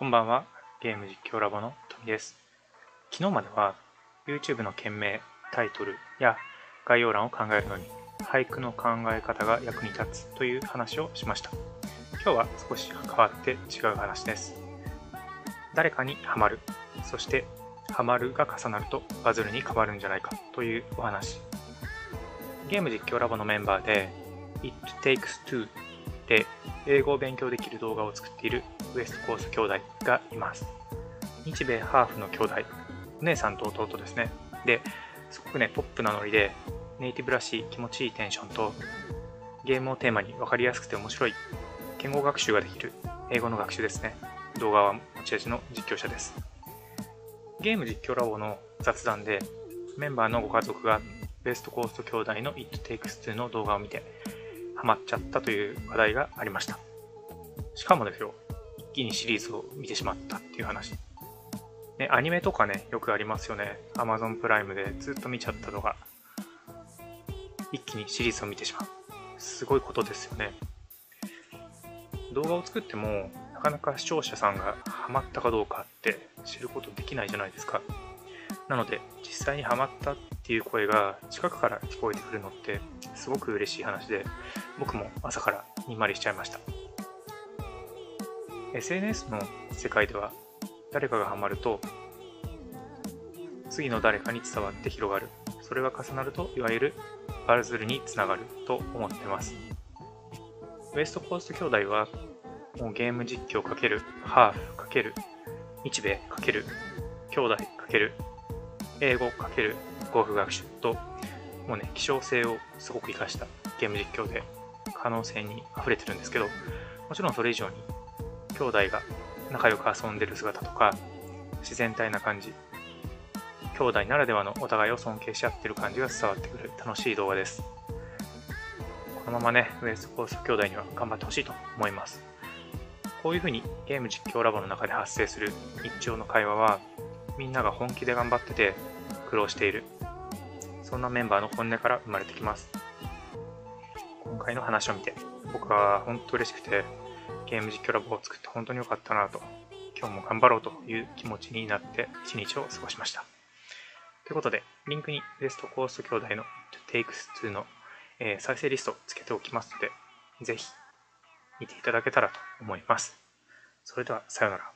こんばんは、ゲーム実況ラボのトミです。昨日までは YouTube の件名、タイトルや概要欄を考えるのに俳句の考え方が役に立つという話をしました。今日は少し変わって違う話です。誰かにハマる、そしてハマるが重なるとバズるに変わるんじゃないかというお話。ゲーム実況ラボのメンバーで It Takes Two で英語を勉強できる動画を作っているウエストコース兄弟がいます。日米ハーフの兄弟、お姉さんと弟ですね。で、すごくね、ポップなノリで、ネイティブらしい気持ちいいテンションと、ゲームをテーマに分かりやすくて面白い、言語学習ができる英語の学習ですね。動画は持ち味の実況者です。ゲーム実況ラボの雑談で、メンバーのご家族がベストコースト兄弟の It Takes Two の動画を見て、ハマっちゃったという話題がありました。しかもですよ、気にシリーズを見てしまったっていう話。ね、アニメとかね、よくありますよね。Amazon プライムでずっと見ちゃったとか、一気にシリーズを見てしまう。すごいことですよね。動画を作っても、なかなか視聴者さんがハマったかどうかって知ることできないじゃないですか。なので、実際にハマったっていう声が近くから聞こえてくるのってすごく嬉しい話で、僕も朝からにんまりしちゃいました。SNS の世界では誰かがハマると次の誰かに伝わって広がる。それが重なるといわゆるバルズルにつながると思ってます。ウエストコースト兄弟はもうゲーム実況×ハーフ×日米×兄弟×英語×語学学習ともうね希少性をすごく活かしたゲーム実況で可能性に溢れてるんですけどもちろんそれ以上に兄弟が仲良く遊んでる姿とか、自然体な感じ、兄弟ならではのお互いを尊敬し合ってる感じが伝わってくる楽しい動画です。このままね、ウエストコース兄弟には頑張ってほしいと思います。こういう風にゲーム実況ラボの中で発生する日常の会話は、みんなが本気で頑張ってて苦労している。そんなメンバーの本音から生まれてきます。今回の話を見て、僕は本当嬉しくて、ゲーム実況ラボを作って本当に良かったなと、今日も頑張ろうという気持ちになって一日を過ごしました。ということで、リンクにベストコースト兄弟の Takes 2の、え再生リストをつけておきますので、ぜひ見ていただけたらと思います。それでは、さようなら。